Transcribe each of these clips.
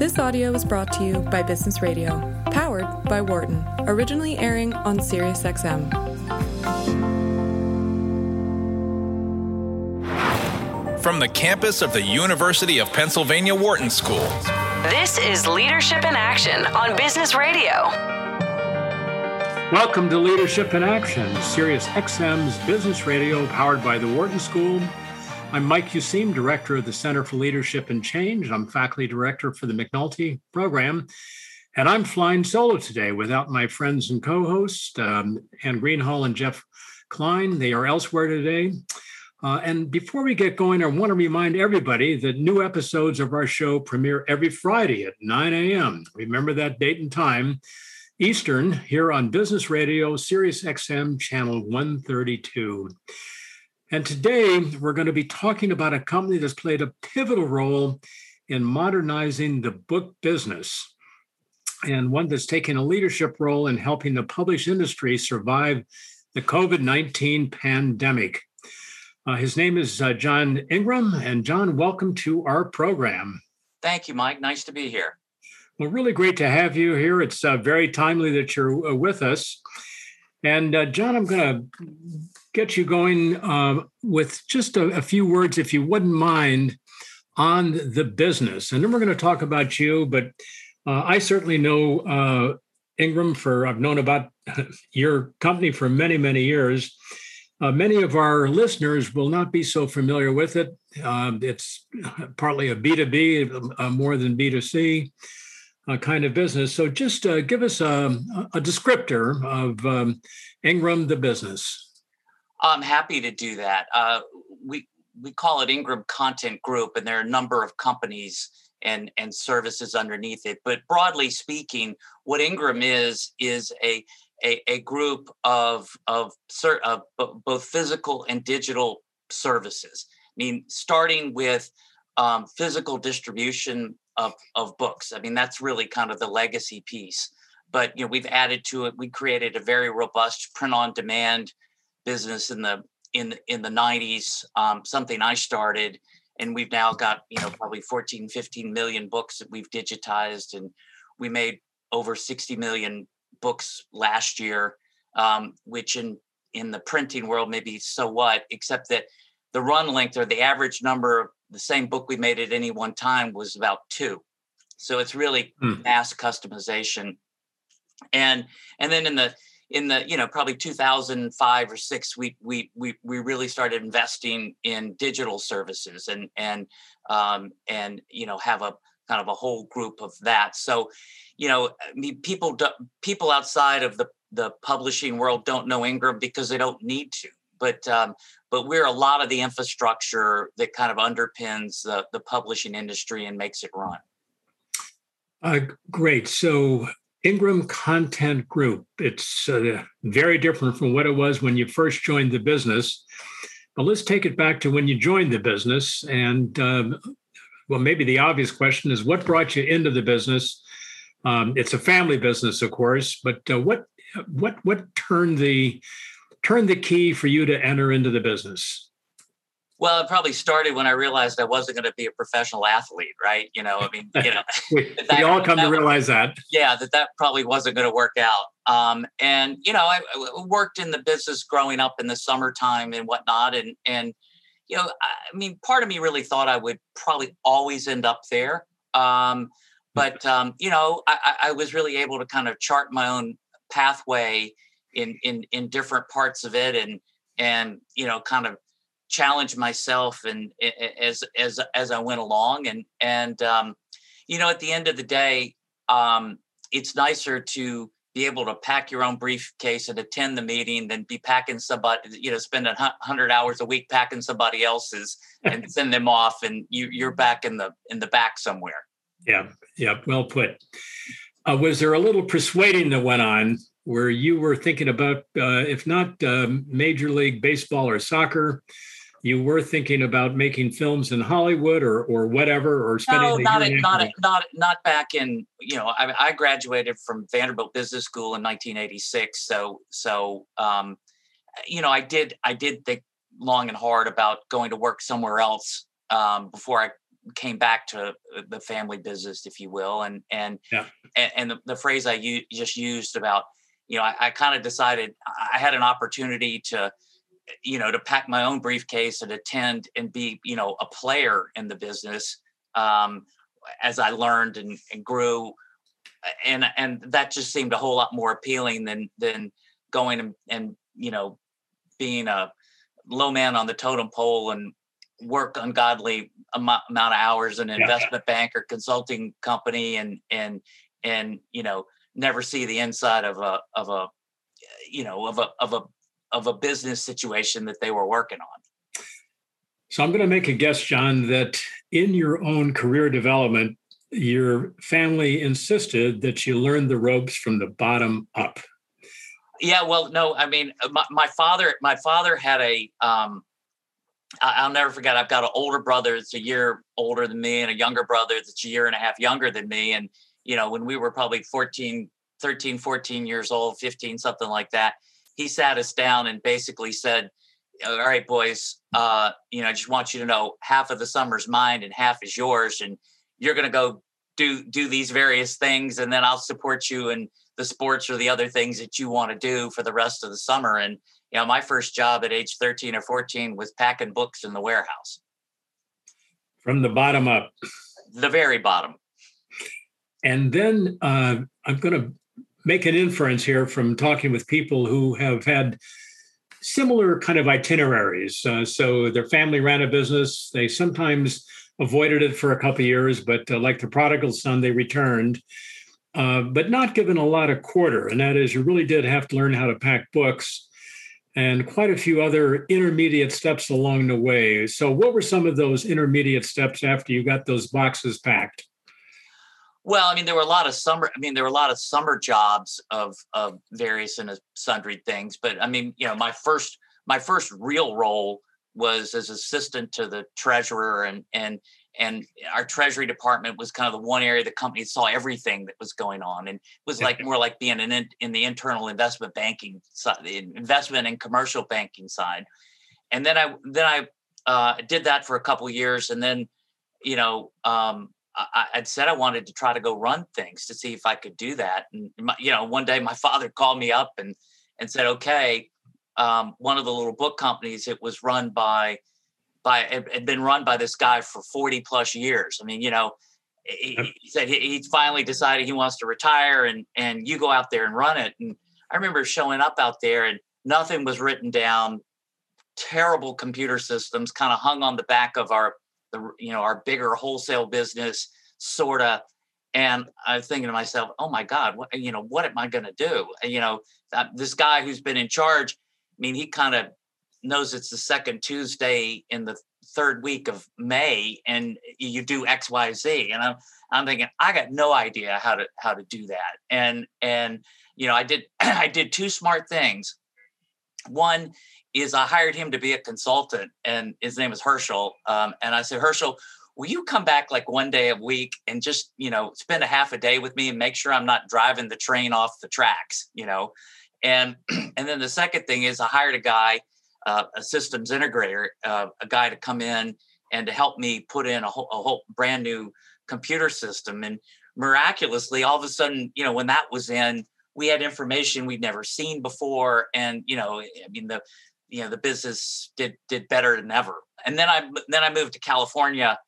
This audio is brought to you by Business Radio, powered by Wharton, originally airing on SiriusXM. From the campus of the University of Pennsylvania Wharton School. This is Leadership in Action on Business Radio. Welcome to Leadership in Action, SiriusXM's business radio powered by the Wharton School I'm Mike Useem, Director of the Center for Leadership and Change. I'm Faculty Director for the McNulty Program. And I'm flying solo today without my friends and co hosts, um, Ann Greenhall and Jeff Klein. They are elsewhere today. Uh, and before we get going, I want to remind everybody that new episodes of our show premiere every Friday at 9 a.m. Remember that date and time, Eastern, here on Business Radio, Sirius XM, channel 132. And today we're going to be talking about a company that's played a pivotal role in modernizing the book business and one that's taken a leadership role in helping the published industry survive the COVID 19 pandemic. Uh, his name is uh, John Ingram. And John, welcome to our program. Thank you, Mike. Nice to be here. Well, really great to have you here. It's uh, very timely that you're uh, with us. And uh, John, I'm going to get you going uh, with just a, a, few words, if you wouldn't mind, on the business. And then we're going to talk about you. But uh, I certainly know uh, Ingram for, I've known about your company for many, many years. Uh, many of our listeners will not be so familiar with it. Um, it's partly a B2B, uh, more than B2C uh, kind of business. So just uh, give us a, a descriptor of um, Ingram, the business. I'm happy to do that. Uh, we we call it Ingram Content Group, and there are a number of companies and and services underneath it. But broadly speaking, what Ingram is is a a, a group of of, of both physical and digital services. I mean, starting with um, physical distribution of of books. I mean, that's really kind of the legacy piece. But you know, we've added to it. We created a very robust print on demand business in the in in the 90s um, something i started and we've now got you know probably 14 15 million books that we've digitized and we made over 60 million books last year um, which in in the printing world maybe so what except that the run length or the average number of the same book we made at any one time was about two so it's really mm. mass customization and and then in the in the you know probably 2005 or 6 we we we, we really started investing in digital services and and um, and you know have a kind of a whole group of that. So you know I mean, people do, people outside of the the publishing world don't know ingram because they don't need to. But um, but we're a lot of the infrastructure that kind of underpins the, the publishing industry and makes it run. Uh, great. So Ingram Content Group. It's uh, very different from what it was when you first joined the business. But let's take it back to when you joined the business. And um, well, maybe the obvious question is what brought you into the business? Um, it's a family business, of course, but uh, what what what turned the turned the key for you to enter into the business? Well, it probably started when I realized I wasn't going to be a professional athlete, right? You know, I mean, you know, we, that, we all come to realize that. Yeah, that that probably wasn't going to work out. Um, and you know, I, I, worked in the business growing up in the summertime and whatnot, and and you know, I mean, part of me really thought I would probably always end up there. Um, but um, you know, I, I was really able to kind of chart my own pathway in in in different parts of it, and and you know, kind of challenge myself and as as as I went along and and um, you know at the end of the day um, it's nicer to be able to pack your own briefcase and attend the meeting than be packing somebody you know spend a hundred hours a week packing somebody else's and send them off and you you're back in the in the back somewhere. Yeah yeah well put. Uh, was there a little persuading that went on where you were thinking about uh, if not uh, major league baseball or soccer you were thinking about making films in Hollywood or or whatever, or spending no, not a, not a, not not back in you know I, I, graduated from Vanderbilt Business School in 1986, so so um, you know I did I did think long and hard about going to work somewhere else um, before I came back to the family business, if you will, and and yeah. and, and the, the phrase I u- just used about you know I, I kind of decided I had an opportunity to you know to pack my own briefcase and attend and be you know a player in the business um, as I learned and, and grew and and that just seemed a whole lot more appealing than than going and, and you know being a low man on the totem pole and work ungodly amount, amount of hours in an yeah. investment bank or consulting company and and and you know never see the inside of a of a you know of a of a of a business situation that they were working on so i'm going to make a guess john that in your own career development your family insisted that you learn the ropes from the bottom up yeah well no i mean my, my father my father had a um I'll never forget. I've got an older brother that's a year older than me and a younger brother that's a year and a half younger than me. And, you know, when we were probably 14, 13, 14 years old, 15, something like that, he sat us down and basically said, all right, boys, uh, you know, I just want you to know half of the summer's mine and half is yours. And you're going to go do, do these various things. And then I'll support you in the sports or the other things that you want to do for the rest of the summer. And, you know, my first job at age 13 or 14 was packing books in the warehouse. From the bottom up. The very bottom. And then uh, I'm going to make an inference here from talking with people who have had similar kind of itineraries. Uh, so their family ran a business. They sometimes avoided it for a couple years, but uh, like the prodigal son, they returned. Uh, but not given a lot of quarter. And that is, you really did have to learn how to pack books and quite a few other intermediate steps along the way. So, what were some of those intermediate steps after you got those boxes packed? Well, I mean, there were a lot of summer. I mean, there were a lot of summer jobs of of various and sundry things. But I mean, you know, my first my first real role was as assistant to the treasurer, and and and our treasury department was kind of the one area the company saw everything that was going on and was like more like being in, in the internal investment banking side investment and commercial banking side and then i then i uh, did that for a couple years and then you know um, I, would said I wanted to try to go run things to see if I could do that. And my, you know, one day my father called me up and and said, "Okay, um, one of the little book companies. It was run by by it had been run by this guy for 40 plus years. I mean, you know, he, he said he, he, finally decided he wants to retire and and you go out there and run it. And I remember showing up out there and nothing was written down. Terrible computer systems kind of hung on the back of our the you know our bigger wholesale business sort of and i'm thinking to myself oh my god what you know what am i going to do you know this guy who's been in charge i mean he kind of knows it's the second Tuesday in the third week of May and you do X, Y, Z. And I'm I'm thinking, I got no idea how to how to do that. And and you know, I did I did two smart things. One is I hired him to be a consultant, and his name is Herschel. Um, and I said, Herschel, will you come back like one day a week and just you know spend a half a day with me and make sure I'm not driving the train off the tracks, you know? And and then the second thing is I hired a guy uh, a systems integrator, uh, a guy to come in and to help me put in a whole, a whole brand new computer system. And miraculously, all of a sudden, you know, when that was in, we had information we'd never seen before, and you know, I mean the you know the business did did better than ever. And then I then I moved to California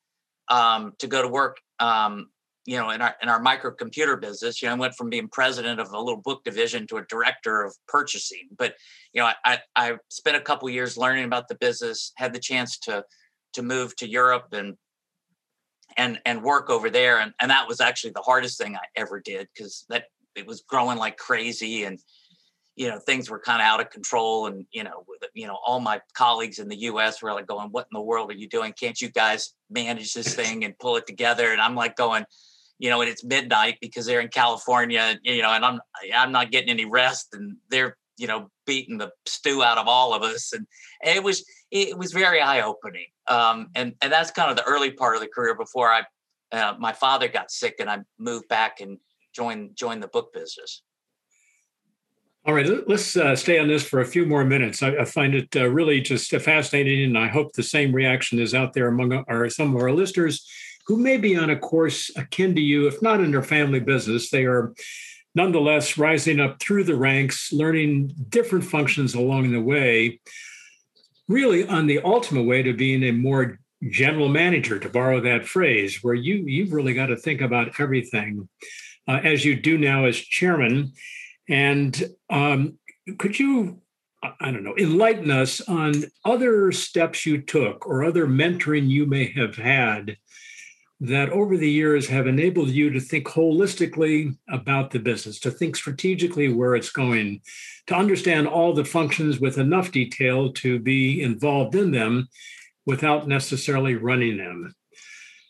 um, to go to work um, you know, in our in our microcomputer business, you know, I went from being president of a little book division to a director of purchasing. But you know, I I spent a couple years learning about the business, had the chance to to move to Europe and and and work over there, and and that was actually the hardest thing I ever did because that it was growing like crazy and you know things were kind of out of control and you know with, you know all my colleagues in the US were like going what in the world are you doing? Can't you guys manage this thing and pull it together? And I'm like going you know, and it's midnight because they're in California, you know, and I'm I'm not getting any rest, and they're you know beating the stew out of all of us, and, and it was it was very eye opening, um, and and that's kind of the early part of the career before I uh, my father got sick and I moved back and joined joined the book business. All right, let's uh, stay on this for a few more minutes. I, I find it uh, really just fascinating, and I hope the same reaction is out there among our some of our listeners who may be on a course akin to you, if not in their family business, they are nonetheless rising up through the ranks, learning different functions along the way, really on the ultimate way to being a more general manager, to borrow that phrase, where you you've really got to think about everything, uh, as you do now as chairman. And um, could you, I don't know, enlighten us on other steps you took or other mentoring you may have had that over the years have enabled you to think holistically about the business, to think strategically where it's going, to understand all the functions with enough detail to be involved in them without necessarily running them.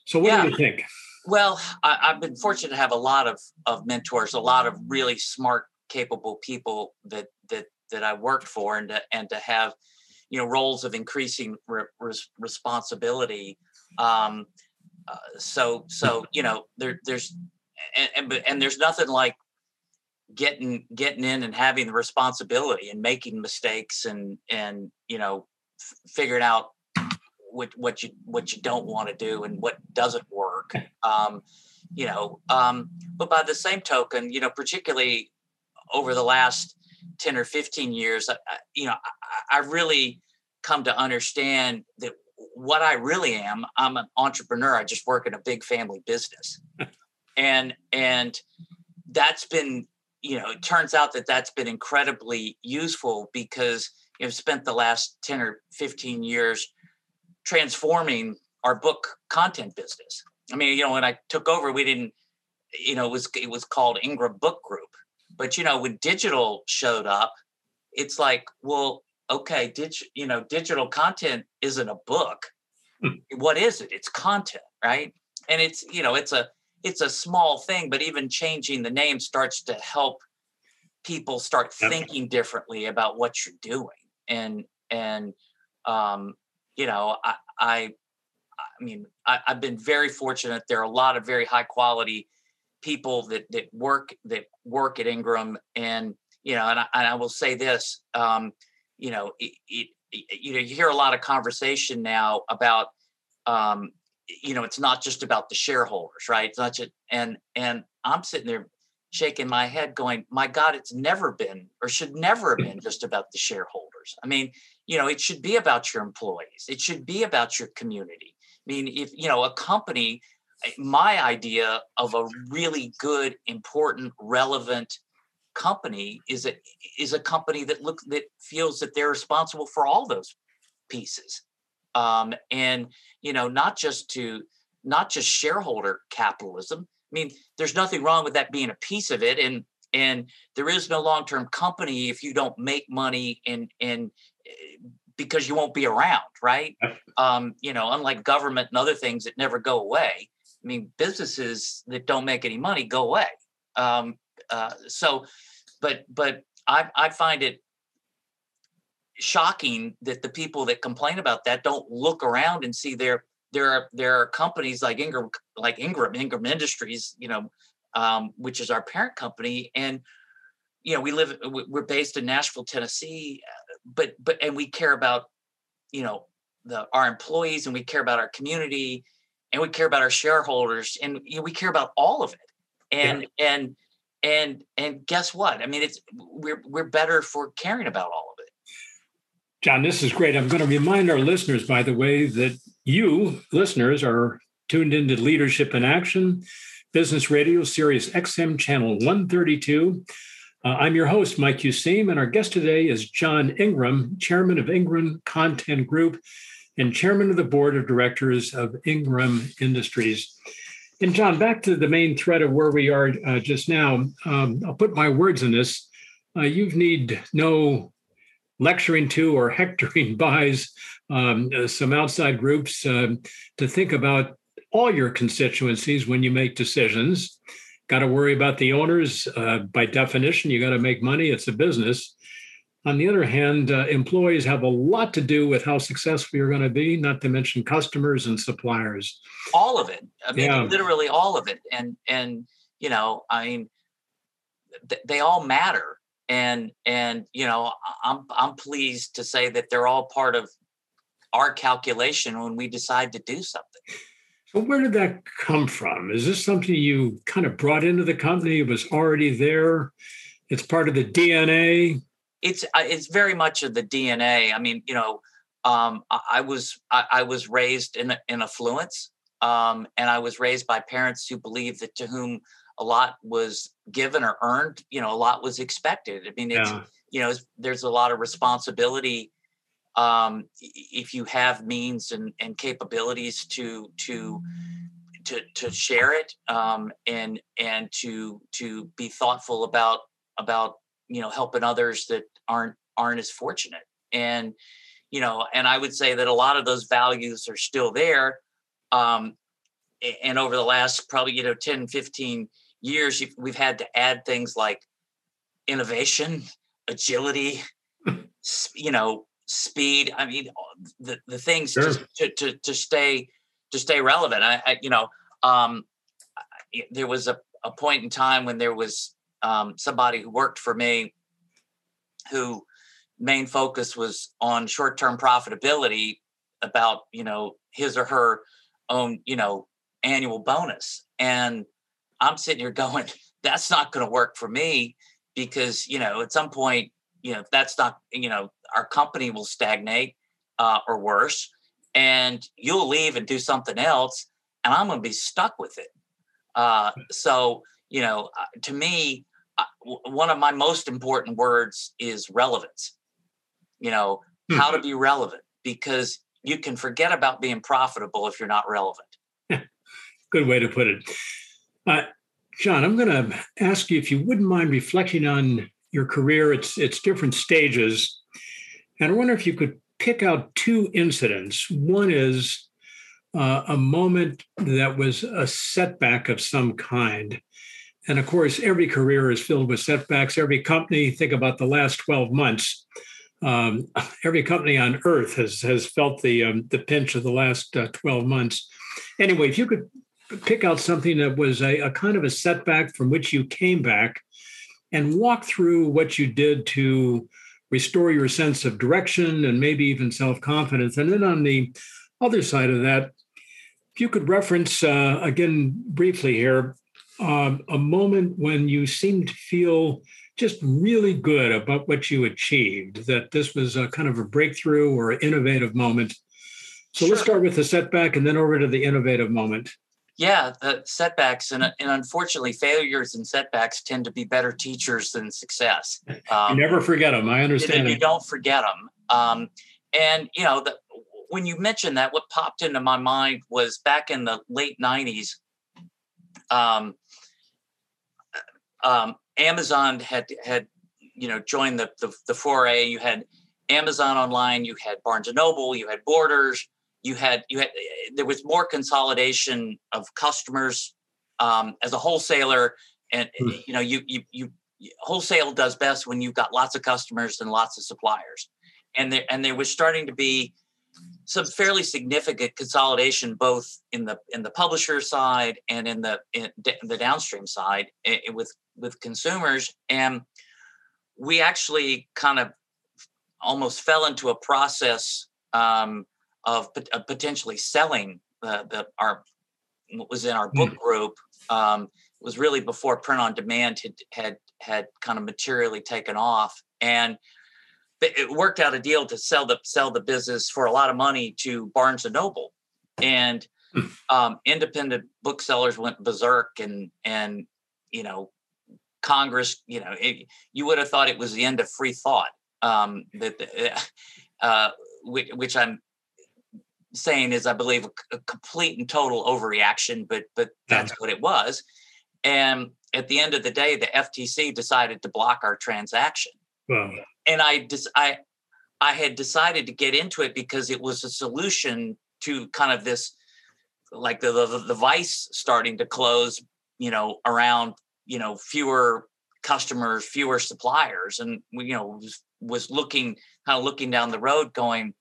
So, what yeah. do you think? Well, I, have been fortunate to have a lot of, of mentors, a lot of really smart, capable people that that that I worked for, and to, and to have you know roles of increasing re- responsibility. Um, uh, so so you know there there's and, and and there's nothing like getting getting in and having the responsibility and making mistakes and and you know f- figuring out what what you what you don't want to do and what doesn't work um you know um but by the same token you know particularly over the last 10 or 15 years I, you know I, I really come to understand that what I really am, I'm an entrepreneur. I just work in a big family business. and and that's been, you know, it turns out that that's been incredibly useful because I've spent the last 10 or 15 years transforming our book content business. I mean, you know, when I took over, we didn't, you know, it was it was called Ingram Book Group. But you know, when digital showed up, it's like, well, okay, dig, you know, digital content isn't a book. Hmm. what is it? It's content, right? And it's, you know, it's a it's a small thing, but even changing the name starts to help people start yep. thinking differently about what you're doing. And and um, you know, I I I mean, I, I've been very fortunate. There are a lot of very high quality people that that work that work at Ingram, and you know, and I, and I will say this: um, you know, it, it, you know, you hear a lot of conversation now about, um, you know, it's not just about the shareholders, right? It's not just, and and I'm sitting there shaking my head, going, my God, it's never been or should never have been just about the shareholders. I mean, you know, it should be about your employees. It should be about your community. I mean, if you know, a company, my idea of a really good, important, relevant company is a is a company that look that feels that they're responsible for all those pieces. Um, and you know not just to not just shareholder capitalism. I mean there's nothing wrong with that being a piece of it. And and there is no long-term company if you don't make money and and eh, because you won't be around right? Um, you know unlike government and other things that never go away i mean businesses that don't make any money go away. Um, uh, so, but but I I find it shocking that the people that complain about that don't look around and see there there are there are companies like Ingram like Ingram Ingram Industries, you know, um, which is our parent company, and you know we live we're based in Nashville, Tennessee, but but and we care about you know the our employees and we care about our community and we care about our shareholders and you know, we care about all of it. And yeah. and and and guess what? I mean it's we're we're better for caring about all of it. John this is great. I'm going to remind our listeners by the way that you listeners are tuned into leadership in action business radio sirius xm channel 132 uh, i'm your host mike useem and our guest today is john ingram chairman of ingram content group and chairman of the board of directors of ingram industries and John, back to the main thread of where we are uh, just now. Um, I'll put my words in this. Uh, you need no lecturing to or hectoring buys um, uh, some outside groups um, to think about all your constituencies when you make decisions. Got to worry about the owners. Uh, by definition, you got to make money. It's a business. On the other hand, uh, employees have a lot to do with how successful you're going to be, not to mention customers and suppliers. All of it. I mean, yeah. literally all of it. And, and, you know, I mean, th- they all matter. And, and, you know, I'm, I'm pleased to say that they're all part of our calculation when we decide to do something. So where did that come from? Is this something you kind of brought into the company? It was already there. It's part of the DNA. It's uh, it's very much of the DNA. I mean, you know, um, I, I, was I, I, was raised in in affluence, um, and I was raised by parents who believed that to whom a lot was given or earned, you know, a lot was expected. I mean, it's yeah. you know, there's a lot of responsibility um, if you have means and, and capabilities to to to to share it um, and and to to be thoughtful about about you know helping others that aren't aren't as fortunate and you know and i would say that a lot of those values are still there um, and over the last probably you know 10 15 years we've had to add things like innovation agility you know speed. I mean, the the things sure. to, to to stay to stay relevant. I, I you know, um, there was a, a point in time when there was um, somebody who worked for me who main focus was on short term profitability about you know his or her own you know annual bonus and i'm sitting here going that's not going to work for me because you know at some point you know that's not you know our company will stagnate uh, or worse, and you'll leave and do something else, and I'm going to be stuck with it. Uh, so, you know, uh, to me, one of my most important words is relevance. You know, hmm. how to be relevant because you can forget about being profitable if you're not relevant. Good way to put it. Uh, John, I'm going to ask you if you wouldn't mind reflecting on your career, its its different stages, and I wonder if you could pick out two incidents. One is uh, a moment that was a setback of some kind. And of course, every career is filled with setbacks. Every company, think about the last 12 months. Um, every company on earth has has felt the um, the pinch of the last uh, 12 months. Anyway, if you could pick out something that was a, a kind of a setback from which you came back and walk through what you did to restore your sense of direction and maybe even self confidence. And then on the other side of that, if you could reference uh, again briefly here uh, a moment when you seemed to feel just really good about what you achieved, that this was a kind of a breakthrough or innovative moment. So sure. let's start with the setback and then over to the innovative moment yeah, the setbacks and, and unfortunately, failures and setbacks tend to be better teachers than success. Um, you never forget them. I understand. You don't forget them. Um, and you know, the, when you mentioned that, what popped into my mind was back in the late '90s. Um, um, Amazon had had you know joined the, the the foray. You had Amazon online. You had Barnes and Noble. You had Borders you had you had there was more consolidation of customers um, as a wholesaler and mm. you know you, you you wholesale does best when you've got lots of customers and lots of suppliers and there and there was starting to be some fairly significant consolidation both in the in the publisher side and in the in the downstream side eh, eh, with with consumers and we actually kind of almost fell into a process um, of, of potentially selling the, the our what was in our book mm. group um, was really before print on demand had had had kind of materially taken off and it worked out a deal to sell the sell the business for a lot of money to Barnes and Noble, and hmm. um, independent booksellers went berserk, and and you know Congress, you know, it, you would have thought it was the end of free thought. Um, that uh, which, which I'm saying is, I believe, a, a complete and total overreaction, but but that's what it was. And at the end of the day, the FTC decided to block our transaction. Wow. And I just I I had decided to get into it because it was a solution to kind of this like the the, the vice starting to close, you know, around you know fewer customers, fewer suppliers, and you know was, was looking kind of looking down the road, going,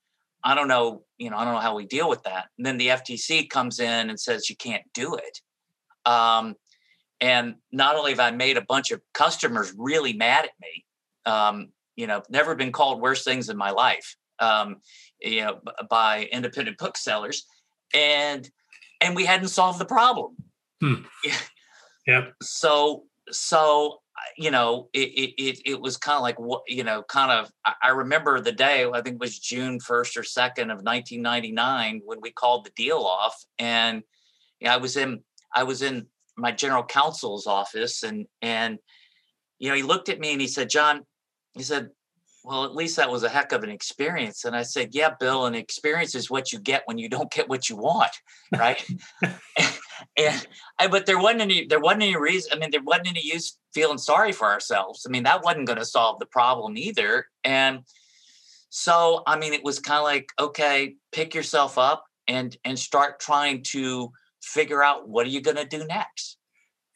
I don't know, you know, I don't know how we deal with that. And then the FTC comes in and says you can't do it. Um, and not only have I made a bunch of customers really mad at me, um, you know, never been called worse things in my life, um, you know, by independent booksellers, and and we hadn't solved the problem. Hmm. Yep. So so you know it it it was kind of like what you know kind of I remember the day I think it was June first or second of 1999 when we called the deal off and you know, I was in I was in my general counsel's office and and you know he looked at me and he said John he said well at least that was a heck of an experience and I said yeah Bill an experience is what you get when you don't get what you want right and, and but there wasn't any there wasn't any reason. I mean, there wasn't any use feeling sorry for ourselves. I mean, that wasn't going to solve the problem either. And so, I mean, it was kind of like, okay, pick yourself up and and start trying to figure out what are you going to do next.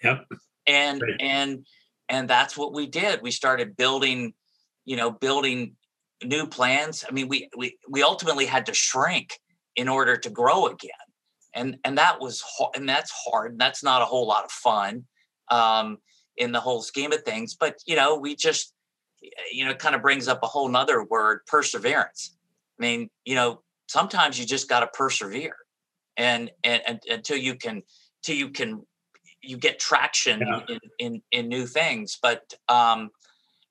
Yep. And right. and and that's what we did. We started building, you know, building new plans. I mean, we we we ultimately had to shrink in order to grow again and and that was and that's hard. And that's not a whole lot of fun um, in the whole scheme of things. But you know, we just you know, kind of brings up a whole nother word, perseverance. I mean, you know, sometimes you just got to persevere, and, and and until you can, till you can, you get traction yeah. in, in in new things. But um,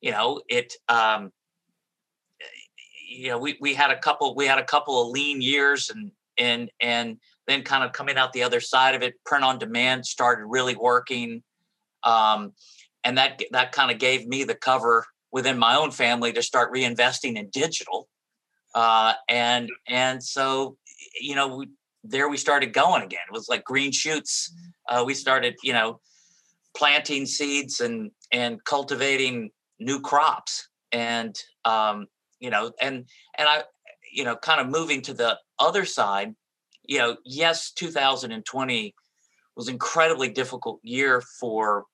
you know, it um, you know, we we had a couple we had a couple of lean years and and and then kind of coming out the other side of it print on demand started really working. Um, and that that kind of gave me the cover within my own family to start reinvesting in digital. Uh, and and so you know we, there we started going again. It was like green shoots. Uh, we started you know planting seeds and and cultivating new crops and um, you know and and i you know kind of moving to the other side you know, yes, 2020 was incredibly difficult year for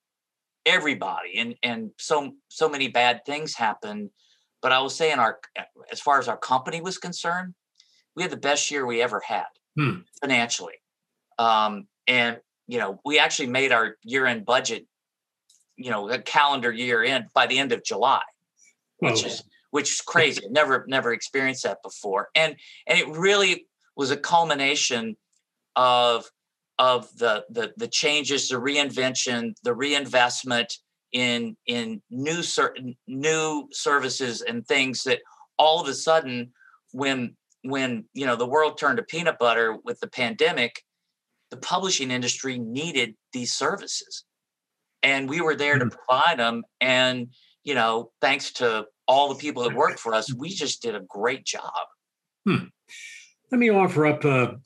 everybody and and so so many bad things happened but i will say in our as far as our company was concerned we had the best year we ever had hmm. financially um and you know we actually made our year end budget you know a calendar year end by the end of july which oh. is which is crazy. Never never experienced that before. And and it really was a culmination of of the the, the changes, the reinvention, the reinvestment in in new certain new services and things that all of a sudden when when you know the world turned to peanut butter with the pandemic the publishing industry needed these services and we were there to mm. provide them and you know thanks to all the people that worked for us we just did a great job hmm. Let me offer up a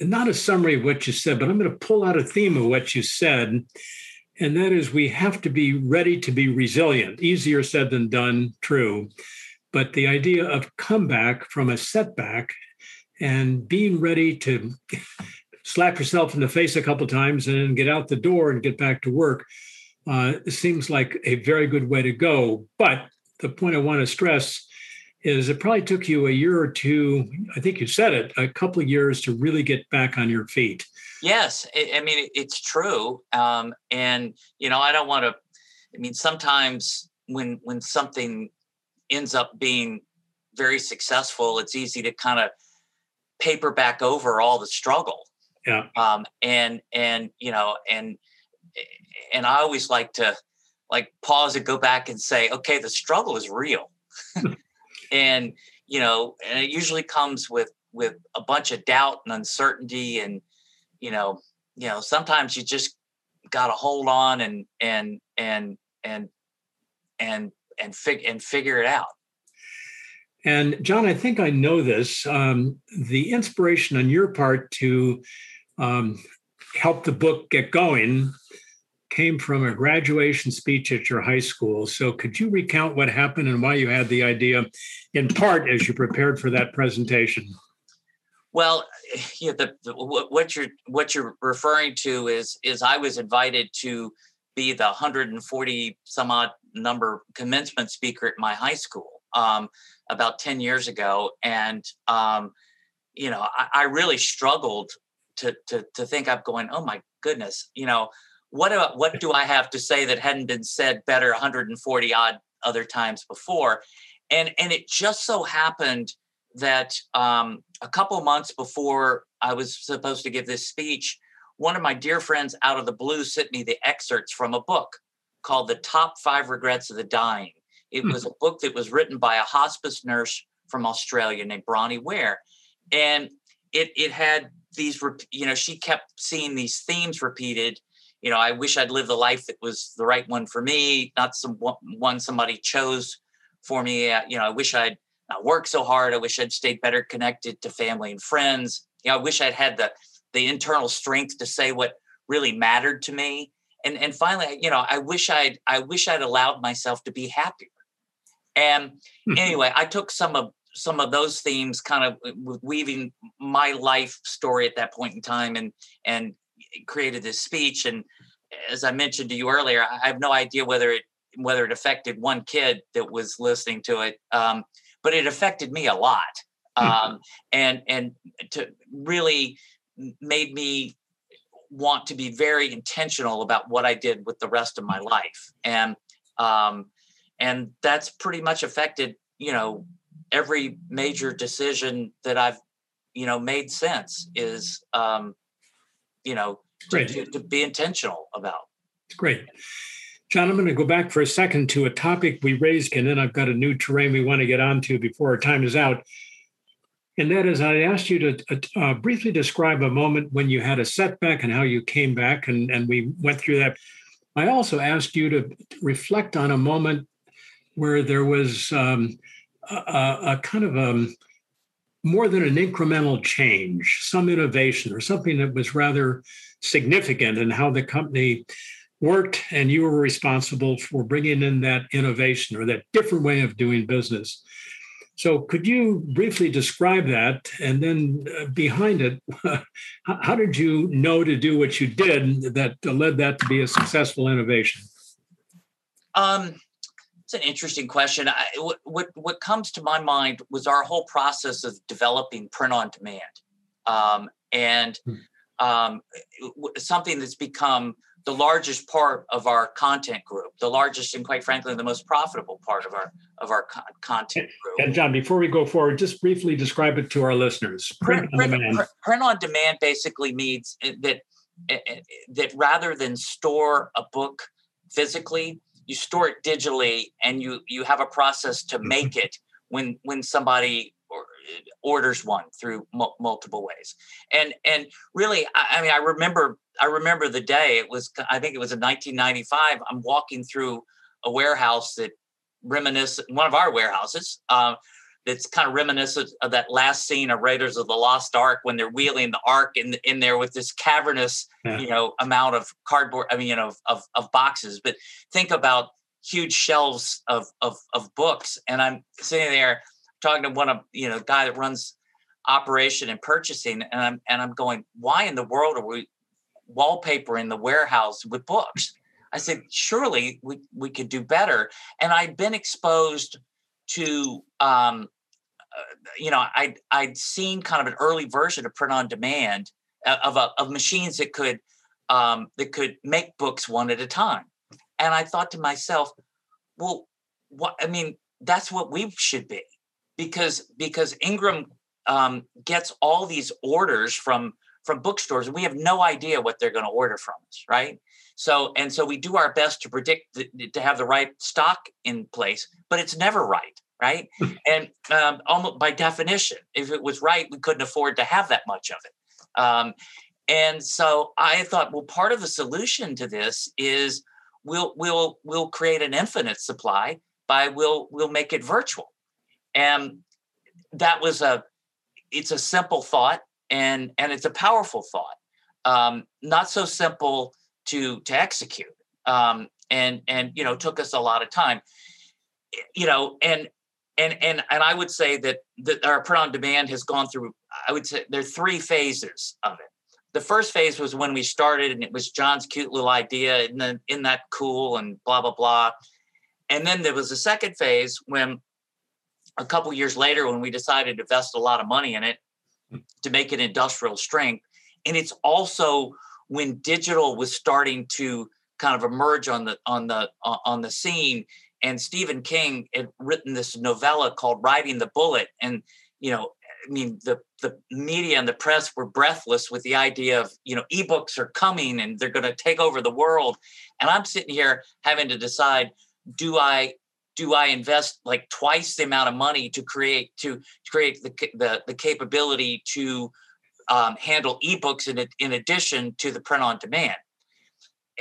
not a summary of what you said, but I'm going to pull out a theme of what you said. And that is we have to be ready to be resilient. Easier said than done, true. But the idea of comeback from a setback and being ready to slap yourself in the face a couple times and get out the door and get back to work uh, seems like a very good way to go. But the point I want to stress is it probably took you a year or two, I think you said it, a couple of years to really get back on your feet. Yes, I mean it's true, um, and you know I don't want to. I mean sometimes when when something ends up being very successful, it's easy to kind of paper back over all the struggle. Yeah. Um, and and you know and and I always like to like pause and go back and say, okay, the struggle is real. and you know and it usually comes with with a bunch of doubt and uncertainty and you know you know sometimes you just got to hold on and and and and and and fig- and figure it out and john i think i know this um, the inspiration on your part to um, help the book get going came from a graduation speech at your high school. So, could you recount what happened and why you had the idea, in part, as you prepared for that presentation? Well, yeah, the, the, what you're what you're referring to is is I was invited to be the 140 some odd number commencement speaker at my high school um, about 10 years ago, and um, you know I, I really struggled to, to to think I'm going, oh my goodness, you know what do, what do I have to say that hadn't been said better 140 odd other times before? And and it just so happened that um, a couple months before I was supposed to give this speech, one of my dear friends out of the blue sent me the excerpts from a book called The Top Five Regrets of the Dying. It hmm. was a book that was written by a hospice nurse from Australia named Bronnie Ware. And it, it had these, you know, she kept seeing these themes repeated. You know, I wish I'd lived the life that was the right one for me, not some one somebody chose for me. Uh, you know, I wish I'd not worked so hard. I wish I'd stayed better connected to family and friends. You know, I wish I'd had the the internal strength to say what really mattered to me. And and finally, you know, I wish I'd I wish I'd allowed myself to be happier. And anyway, I took some of some of those themes kind of weaving my life story at that point in time and and created this speech. And as i mentioned to you earlier i have no idea whether it whether it affected one kid that was listening to it um, but it affected me a lot. Um, and and to really made me want to be very intentional about what I did with the rest of my life. And um, and that's pretty much affected you know every major decision that I've you know made since is um, you know to, to, to be intentional about. Great. John, I'm going to go back for a second to a topic we raised, and then I've got a new terrain we want to get onto before our time is out. And that is, I asked you to uh, uh, briefly describe a moment when you had a setback and how you came back, and, and we went through that. I also asked you to reflect on a moment where there was um, a, a, kind of a um, more than an incremental change, some innovation or something that was rather significant in how the company worked and you were responsible for bringing in that innovation or that different way of doing business. So, could you briefly describe that? And then uh, behind it, how did you know to do what you did that led that to be a successful innovation? Um, it's an interesting question. I, what, what, what comes to my mind was our whole process of developing print on demand, um, and hmm. um, something that's become the largest part of our content group, the largest and quite frankly the most profitable part of our of our co- content group. And John, before we go forward, just briefly describe it to our listeners. Print, print, on, demand. print on demand basically means that that rather than store a book physically, you store it digitally, and you you have a process to mm-hmm. make it when when somebody orders one through m- multiple ways and and really I, I, mean i remember i remember the day it was i think it was in 1995 i'm walking through a warehouse that reminiscent one of our warehouses uh, that's kind of reminiscent of that last scene of raiders of the lost ark when they're wheeling the ark in, in there with this cavernous yeah. you know amount of cardboard i mean you know of, of boxes but think about huge shelves of, of of books and i'm sitting there talking to one of you know guy that runs operation and purchasing, and I'm and I'm going, why in the world are we wallpapering the warehouse with books? I said, surely we we could do better. And I'd been exposed to um, you know, I'd I'd seen kind of an early version of print on demand uh, of a, of machines that could um, that could make books one at a time, and I thought to myself, well, what I mean, that's what we should be because because Ingram um, gets all these orders from from bookstores and we have no idea what they're going to order from us right? So and so we do our best to predict the, to have the right stock in place but it's never right right? And um, almost by definition if it was right we couldn't afford to have that much of it. Um, and so i thought well part of the solution to this is we'll we'll we'll create an infinite supply by we'll we'll make it virtual. And that was a it's a simple thought and and it's a powerful thought. Um, not so simple to to execute. Um, and and you know took us a lot of time. You know and and and and I would say that that our print on demand has gone through I would say there are three phases of it. The first phase was when we started and it was John's cute little idea and then in that cool and blah blah blah. And then there was a second phase when a couple years later when we decided to invest a lot of money in it to make it industrial strength and it's also when digital was starting to kind of emerge on the on the on the scene and Stephen King had written this novella called Riding the Bullet and you know, I mean, the the media and the press were breathless with the idea of you know ebooks are coming and they're going to take over the world, and I'm sitting here having to decide: do I do I invest like twice the amount of money to create to create the the, the capability to um, handle ebooks in in addition to the print on demand?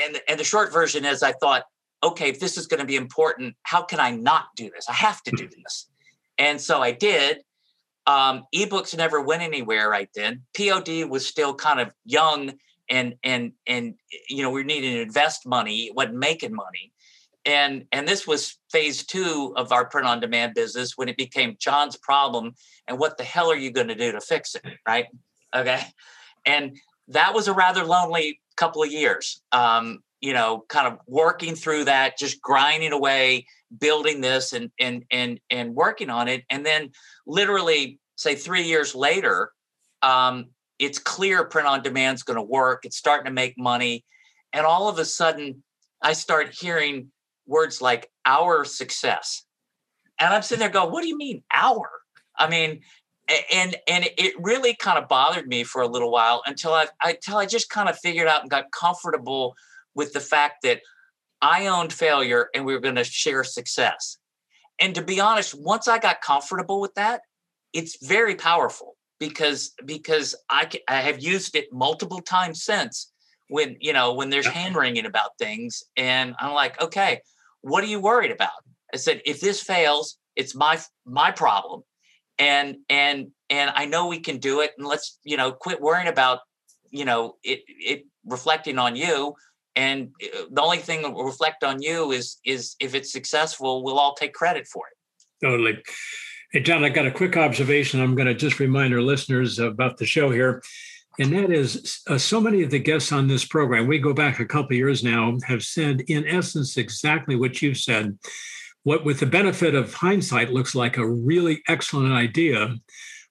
And and the short version is, I thought, okay, if this is going to be important, how can I not do this? I have to do this. And so I did. Um, ebooks never went anywhere right then. POD was still kind of young and and and you know we needed to invest money, it wasn't making money. And and this was phase two of our print on demand business when it became John's problem. And what the hell are you going to do to fix it? Right. Okay. And that was a rather lonely couple of years. Um, you know, kind of working through that, just grinding away, building this and and and and working on it. And then literally, say three years later, um, it's clear print on demand is going to work. It's starting to make money. And all of a sudden, I start hearing words like our success. And I'm sitting there going, what do you mean our? I mean, and and it really kind of bothered me for a little while until I until I just kind of figured out and got comfortable with the fact that I owned failure and we were going to share success. And to be honest, once I got comfortable with that, it's very powerful because because I I have used it multiple times since when you know when there's hand wringing about things and I'm like, okay, what are you worried about? I said, if this fails, it's my my problem, and and and I know we can do it, and let's you know quit worrying about you know it it reflecting on you and uh, the only thing that will reflect on you is is if it's successful we'll all take credit for it. Totally. Hey john i got a quick observation. I'm going to just remind our listeners about the show here. And that is uh, so many of the guests on this program we go back a couple years now have said in essence exactly what you've said. What with the benefit of hindsight looks like a really excellent idea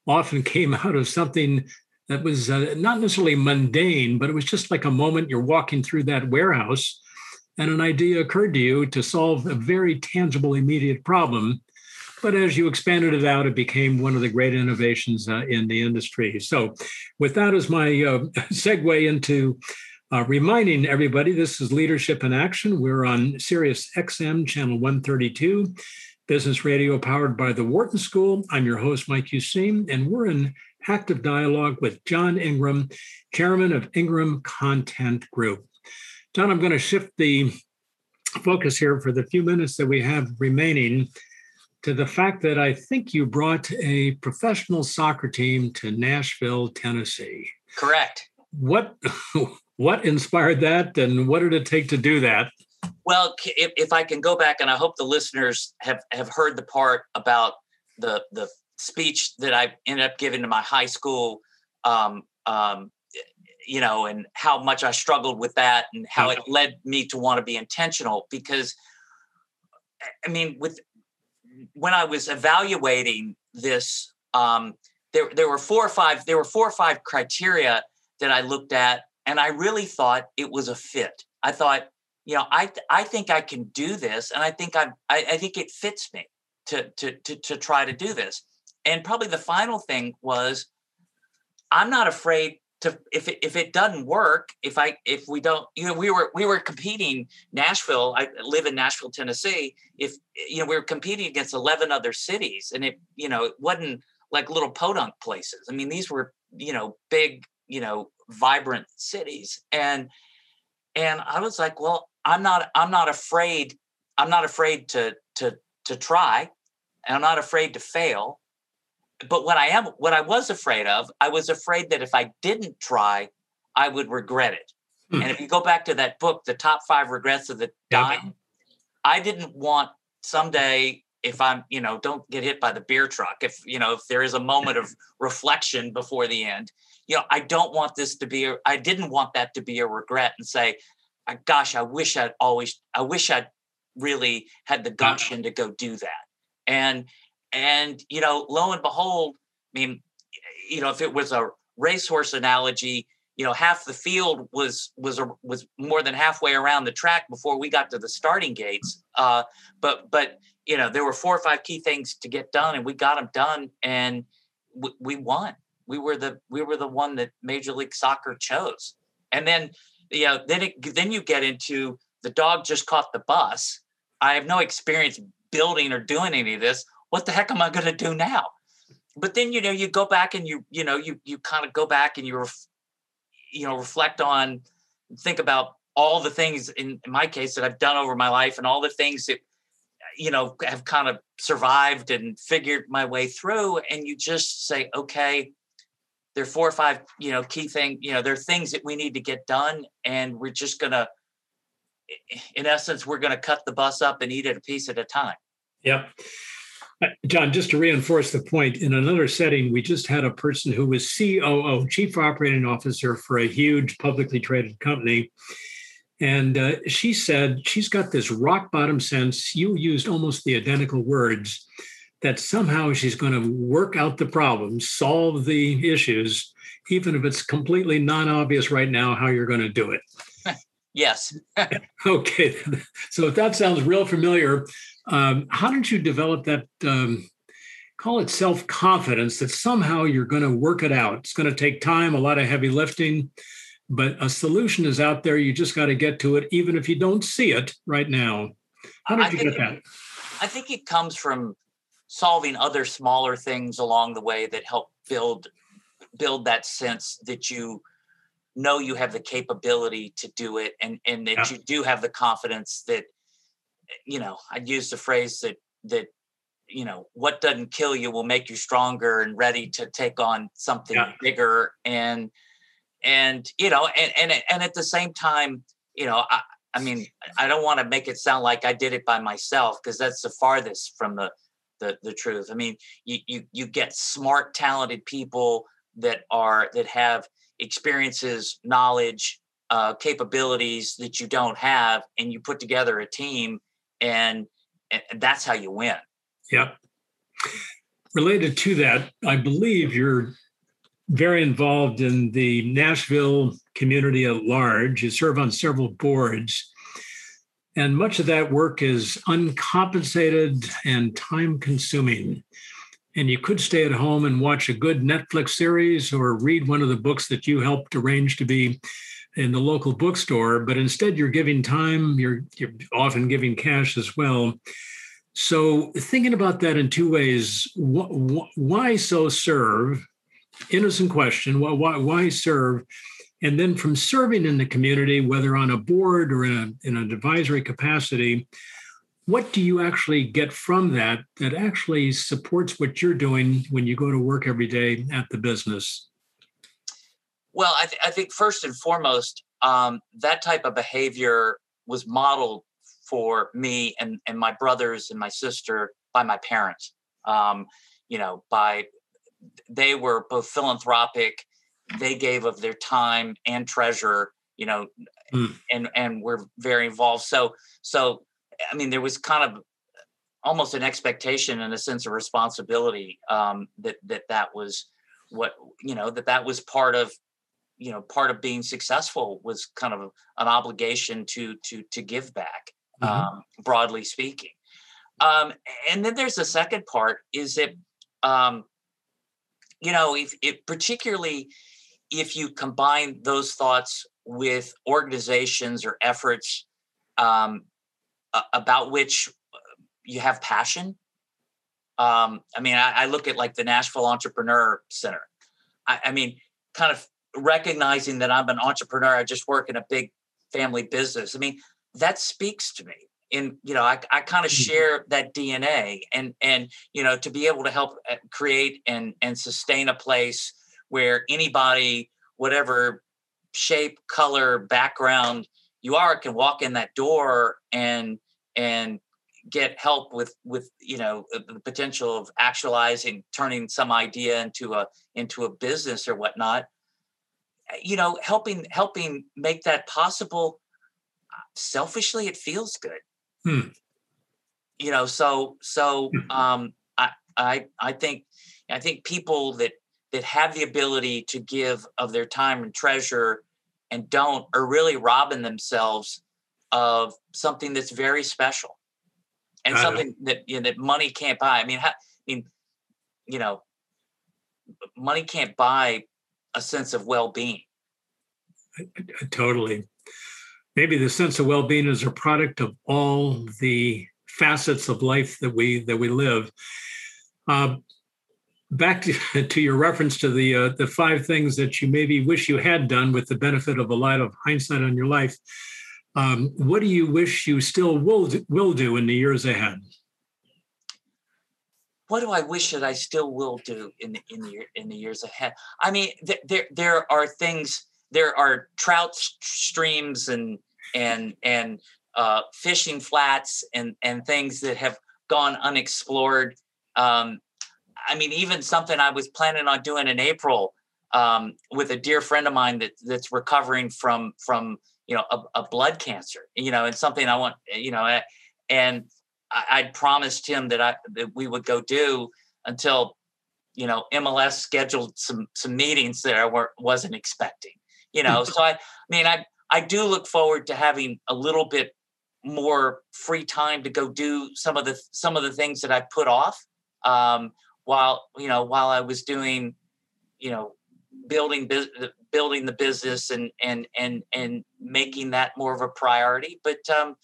often came out of something that was uh, not necessarily mundane, but it was just like a moment you're walking through that warehouse and an idea occurred to you to solve a very tangible, immediate problem. But as you expanded it out, it became one of the great innovations uh, in the industry. So, with that as my uh, segue into uh, reminding everybody, this is Leadership in Action. We're on Sirius XM, channel 132, business radio powered by the Wharton School. I'm your host, Mike Useem, and we're in active dialogue with John Ingram, chairman of Ingram Content Group. John, I'm going to shift the focus here for the few minutes that we have remaining to the fact that I think you brought a professional soccer team to Nashville, Tennessee. Correct. What what inspired that and what did it take to do that? Well, if, if I can go back and I hope the listeners have have heard the part about the the speech that I ended up giving to my high school, um, um, you know, and how much I struggled with that and how it led me to want to be intentional because I mean, with when I was evaluating this, um, there there were four or five there were four or five criteria that I looked at, and I really thought it was a fit. I thought, you know, I I think I can do this, and I think I I, I think it fits me to to to to try to do this and probably the final thing was i'm not afraid to if it, if it doesn't work if i if we don't you know we were we were competing nashville i live in nashville tennessee. If you know we were competing against 11 other cities and it you know it wasn't like little podunk places. I mean these were you know big you know vibrant cities. And and i was like well i'm not i'm not afraid i'm not afraid to to to try and i'm not afraid to fail but what I am, what I was afraid of, I was afraid that if I didn't try, I would regret it. Hmm. And if you go back to that book, The Top Five Regrets of the Dying, I didn't want someday if I'm, you know, don't get hit by the beer truck. If, you know, if there is a moment of reflection before the end, you know, I don't want this to be, a, I didn't want that to be a regret and say, gosh, I wish I'd always, I wish I'd really had the gumption to go do that. And, and, you know, lo and behold, I mean, you know, if it was a racehorse analogy, you know, half the field was was was more than halfway around the track before we got to the starting gates. Uh, but but you know, there were four or five key things to get done, and we got them done. And we, we won. We were the we were the one that Major League Soccer chose. And then you know then it then you get into the dog just caught the bus. I have no experience building or doing any of this. What the heck am I going to do now? But then you know you go back and you you know you you kind of go back and you ref, you know reflect on think about all the things in, in my case that I've done over my life and all the things that you know have kind of survived and figured my way through and you just say okay there are four or five you know key thing you know there are things that we need to get done and we're just gonna in essence we're gonna cut the bus up and eat it a piece at a time yep John, just to reinforce the point, in another setting, we just had a person who was COO, Chief Operating Officer for a huge publicly traded company. And uh, she said she's got this rock bottom sense. You used almost the identical words that somehow she's going to work out the problems, solve the issues, even if it's completely non obvious right now how you're going to do it. yes. okay. So if that sounds real familiar, um, how did you develop that? Um, call it self confidence that somehow you're going to work it out. It's going to take time, a lot of heavy lifting but a solution is out there. You just got to get to it, even if you don't see it right now. How did I you get that? I think it comes from solving other smaller things along the way that help build build that sense that you know you have the capability to do it and and that yeah. you do have the confidence that you know i'd use the phrase that that you know what doesn't kill you will make you stronger and ready to take on something yeah. bigger and and you know and and and at the same time you know i i mean i don't want to make it sound like i did it by myself because that's the farthest from the the the truth i mean you you you get smart talented people that are that have experiences knowledge uh, capabilities that you don't have and you put together a team and, and that's how you win yep related to that i believe you're very involved in the Nashville community at large. You serve on several boards. And much of that work is uncompensated and time consuming. And you could stay at home and watch a good Netflix series or read one of the books that you helped arrange to be in the local bookstore, but instead you're giving time, you're, you're often giving cash as well. So, thinking about that in two ways wh- wh- why so serve? innocent question why, why, why serve and then from serving in the community whether on a board or in, a, in an advisory capacity what do you actually get from that that actually supports what you're doing when you go to work every day at the business well i, th- I think first and foremost um, that type of behavior was modeled for me and, and my brothers and my sister by my parents. Um, you know by they were both philanthropic. They gave of their time and treasure you know mm. and and were very involved. So so i mean there was kind of almost an expectation and a sense of responsibility um, that that that was what you know that that was part of you know part of being successful was kind of an obligation to to to give back mm-hmm. um, broadly speaking um, and then there's the second part is that um, you know, if, if particularly if you combine those thoughts with organizations or efforts um, about which uh, you have passion. Um, I mean, I, I, look at like the Nashville Entrepreneur Center. I, I, mean, kind of recognizing that I'm an entrepreneur, I just work in a big family business. I mean, that speaks to me in you know i, I kind of mm-hmm. share that dna and and you know to be able to help uh, create and and sustain a place where anybody whatever shape color background you are can walk in that door and and get help with with you know the potential of actualizing turning some idea into a into a business or whatnot you know helping helping make that possible selfishly it feels good Hmm. You know, so so hmm. um, I I I think I think people that that have the ability to give of their time and treasure and don't are really robbing themselves of something that's very special and something that you know, that money can't buy. I mean, how, I mean, you know, money can't buy a sense of well-being. Totally. Maybe the sense of well-being is a product of all the facets of life that we that we live. Uh, back to, to your reference to the uh, the five things that you maybe wish you had done with the benefit of a lot of hindsight on your life. Um, what do you wish you still will will do in the years ahead? What do I wish that I still will do in the in the in the years ahead? I mean, th- there there are things. There are trout streams and and and uh, fishing flats and and things that have gone unexplored. Um, I mean, even something I was planning on doing in April um, with a dear friend of mine that that's recovering from from you know a, a blood cancer. You know, and something I want. You know, and I, would promised him that I that we would go do until you know MLS scheduled some some meetings that I were, wasn't expecting. You know, so I, I mean I I do look forward to having a little bit more free time to go do some of the some of the things that I put off. Um, while you know while I was doing you know building building the business and and and and making that more of a priority but um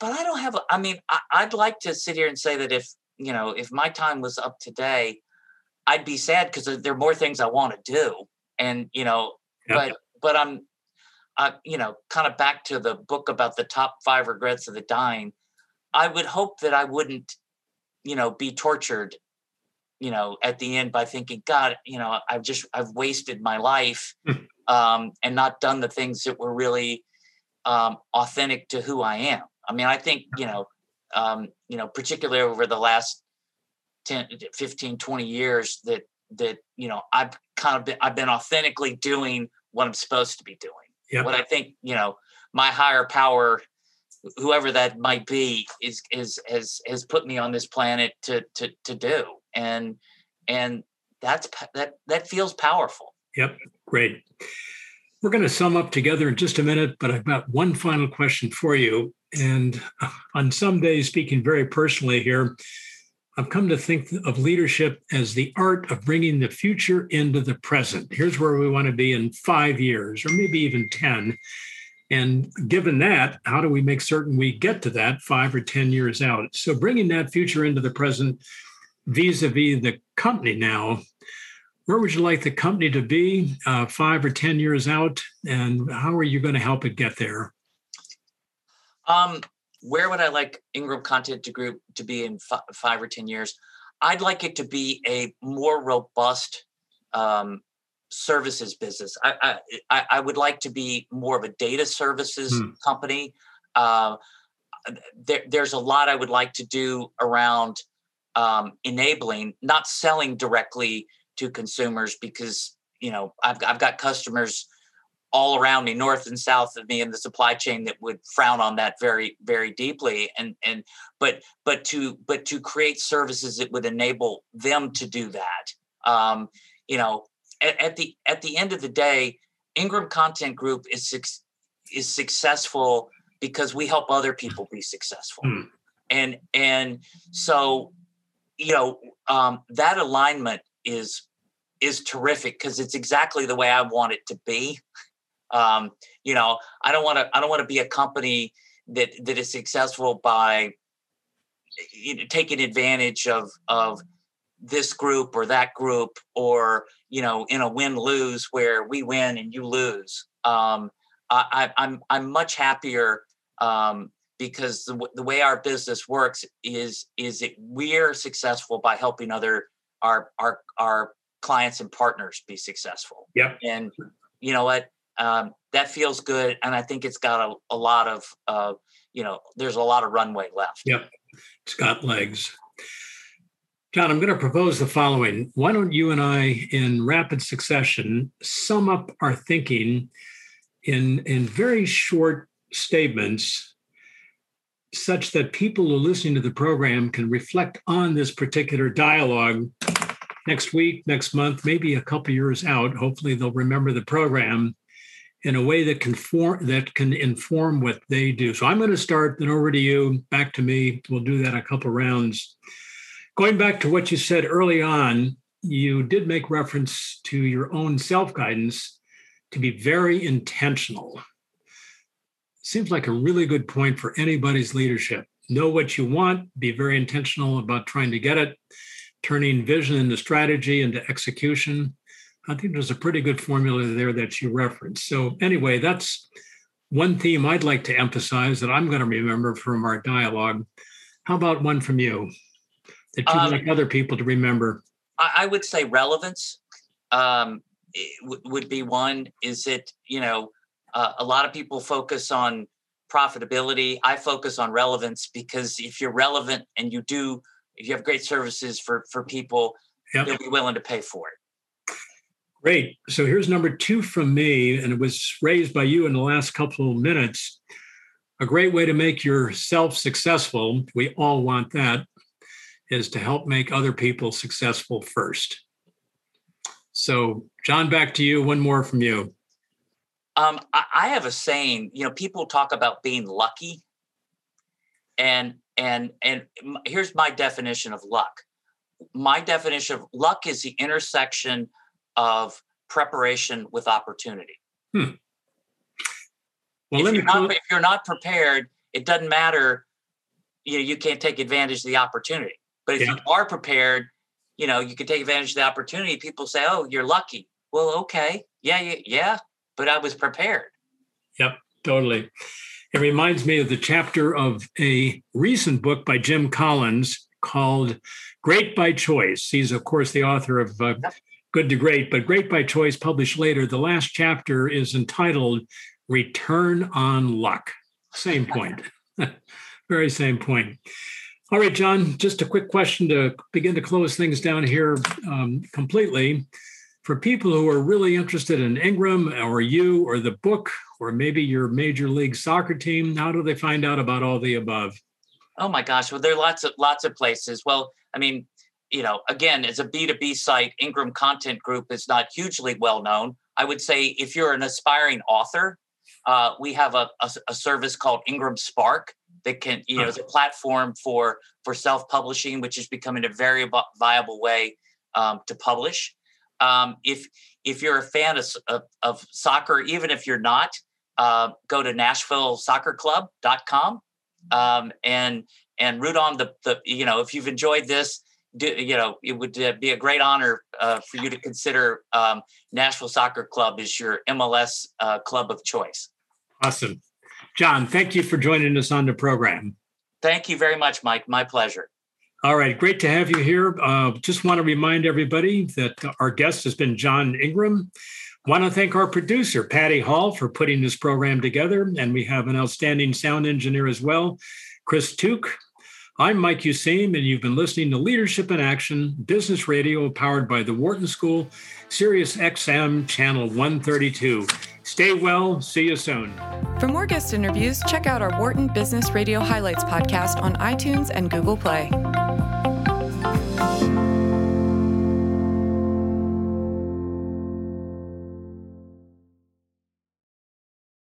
but I don't have I mean I, would like to sit here and say that if you know if my time was up today I'd be sad because there are more things I want to do. And you know but but I'm I you know kind of back to the book about the top 5 regrets of the dying I would hope that I wouldn't you know be tortured you know at the end by thinking god you know i've just i've wasted my life hmm. um, and not done the things that were really um, authentic to who i am i mean i think you know um, you know particularly over the last 10 15 20 years that that you know i've kind of been i've been authentically doing what i'm supposed to be doing. Yep. what i think you know my higher power whoever that might be is is has has put me on this planet to to to do. And and that's that that feels powerful. Yep great. We're going to sum up together in just a minute but i've got one final question for you and uh, on some days speaking very personally here i've come to think of leadership as the art of bringing the future into the present. Here's where we want to be in five years or maybe even 10 and given that, how do we make certain we get to that five or 10 years out? So bringing that future into the present vis-a-vis the company now where would you like the company to be uh, five or ten years out? And how are you going to help it get there um, where would i like ingram content to group to be in f- five or ten years? I'd like it to be a more robust um, services business. I, I, I would like to be more of a data services hmm. company. Uh, there, there's a lot i would like to do around um, enabling, not selling directly to consumers because you know I've I've got customers all around me, north and south of me in the supply chain that would frown on that very very deeply. And and but but to but to create services that would enable them to do that. Um, you know, at, at the at the end of the day, Ingram Content Group is is successful because we help other people be successful. Hmm. And and so you know um, that alignment is is terrific because it's exactly the way I want it to be. Um, you know, I don't want to I don't want to be a company that that is successful by you know, taking advantage of of this group or that group or you know in a win lose where we win and you lose. Um, I, I'm I'm much happier um, because the, the way our business works is is it we're successful by helping other our our our clients and partners be successful. Yep. And you know what? Um, that feels good, and I think it's got a, a lot of uh, you know there's a lot of runway left. Yep, it's got legs. John, I'm going to propose the following. Why don't you and I, in rapid succession, sum up our thinking in in very short statements such that people who are listening to the program can reflect on this particular dialogue next week, next month, maybe a couple years out. Hopefully, they'll remember the program in a way that can form that can inform what they do. So I'm going to start, then over to you, back to me. We'll do that a couple rounds. Going back to what you said early on, you did make reference to your own self guidance to be very intentional. Seems like a really good point for anybody's leadership. Know what you want, be very intentional about trying to get it, turning vision into strategy into execution. I think there's a pretty good formula there that you referenced. So, anyway, that's one theme I'd like to emphasize that I'm going to remember from our dialogue. How about one from you that you'd um, like other people to remember? I would say relevance um, would be one. Is it, you know, uh, a lot of people focus on profitability. I focus on relevance because if you're relevant and you do, if you have great services for for people, yep. they'll be willing to pay for it. Great. So here's number two from me, and it was raised by you in the last couple of minutes. A great way to make yourself successful, we all want that, is to help make other people successful first. So, John, back to you. One more from you. Um, I have a saying. You know, people talk about being lucky, and and and here's my definition of luck. My definition of luck is the intersection of preparation with opportunity. Hmm. Well, if, you're not, if you're not prepared, it doesn't matter. You know, you can't take advantage of the opportunity. But if yeah. you are prepared, you know, you can take advantage of the opportunity. People say, "Oh, you're lucky." Well, okay, yeah, yeah, yeah, but I was prepared. Yep, totally. It reminds me of the chapter of a recent book by Jim Collins called "Great by Choice." He's, of course, the author of uh, yep. Good to Great, but Great by Choice, published later. The last chapter is entitled "Return on Luck." Same point. Very same point. All right, John, just a quick question to begin to close things down here um, completely. For people who are really interested in Ingram or you or the book or maybe your major league soccer team, how do they find out about all the above? Oh my gosh, well, there are lots of lots of places. Well, I mean, you know, again, as a B2B site, Ingram Content Group is not hugely well known. I would say if you're an aspiring author, uh, we have a, a, a service called Ingram Spark that can you know is a platform for for self publishing, which is becoming a very viable way um, to publish. Um, if if you're a fan of, of, of, soccer, even if you're not, uh, go to NashvilleSoccerClub.com um, and and root on the the you know if you've enjoyed this. You know, it would uh, be a great honor uh, for you to consider um, Nashville Soccer Club as your MLS uh, club of choice. Awesome. John, thank you for joining us on the program. Thank you very much, Mike. My pleasure. All right, great to have you here. Uh, just want to remind everybody that our guest has been John Ingram. Want to thank our producer, Patty Hall, for putting this program together. And we have an outstanding sound engineer as well, Chris Took. I'm Mike Useem, and you've been listening to Leadership in Action, business radio powered by the Wharton School, Sirius XM, channel 132. Stay well. See you soon. For more guest interviews, check out our Wharton Business Radio Highlights podcast on iTunes and Google Play.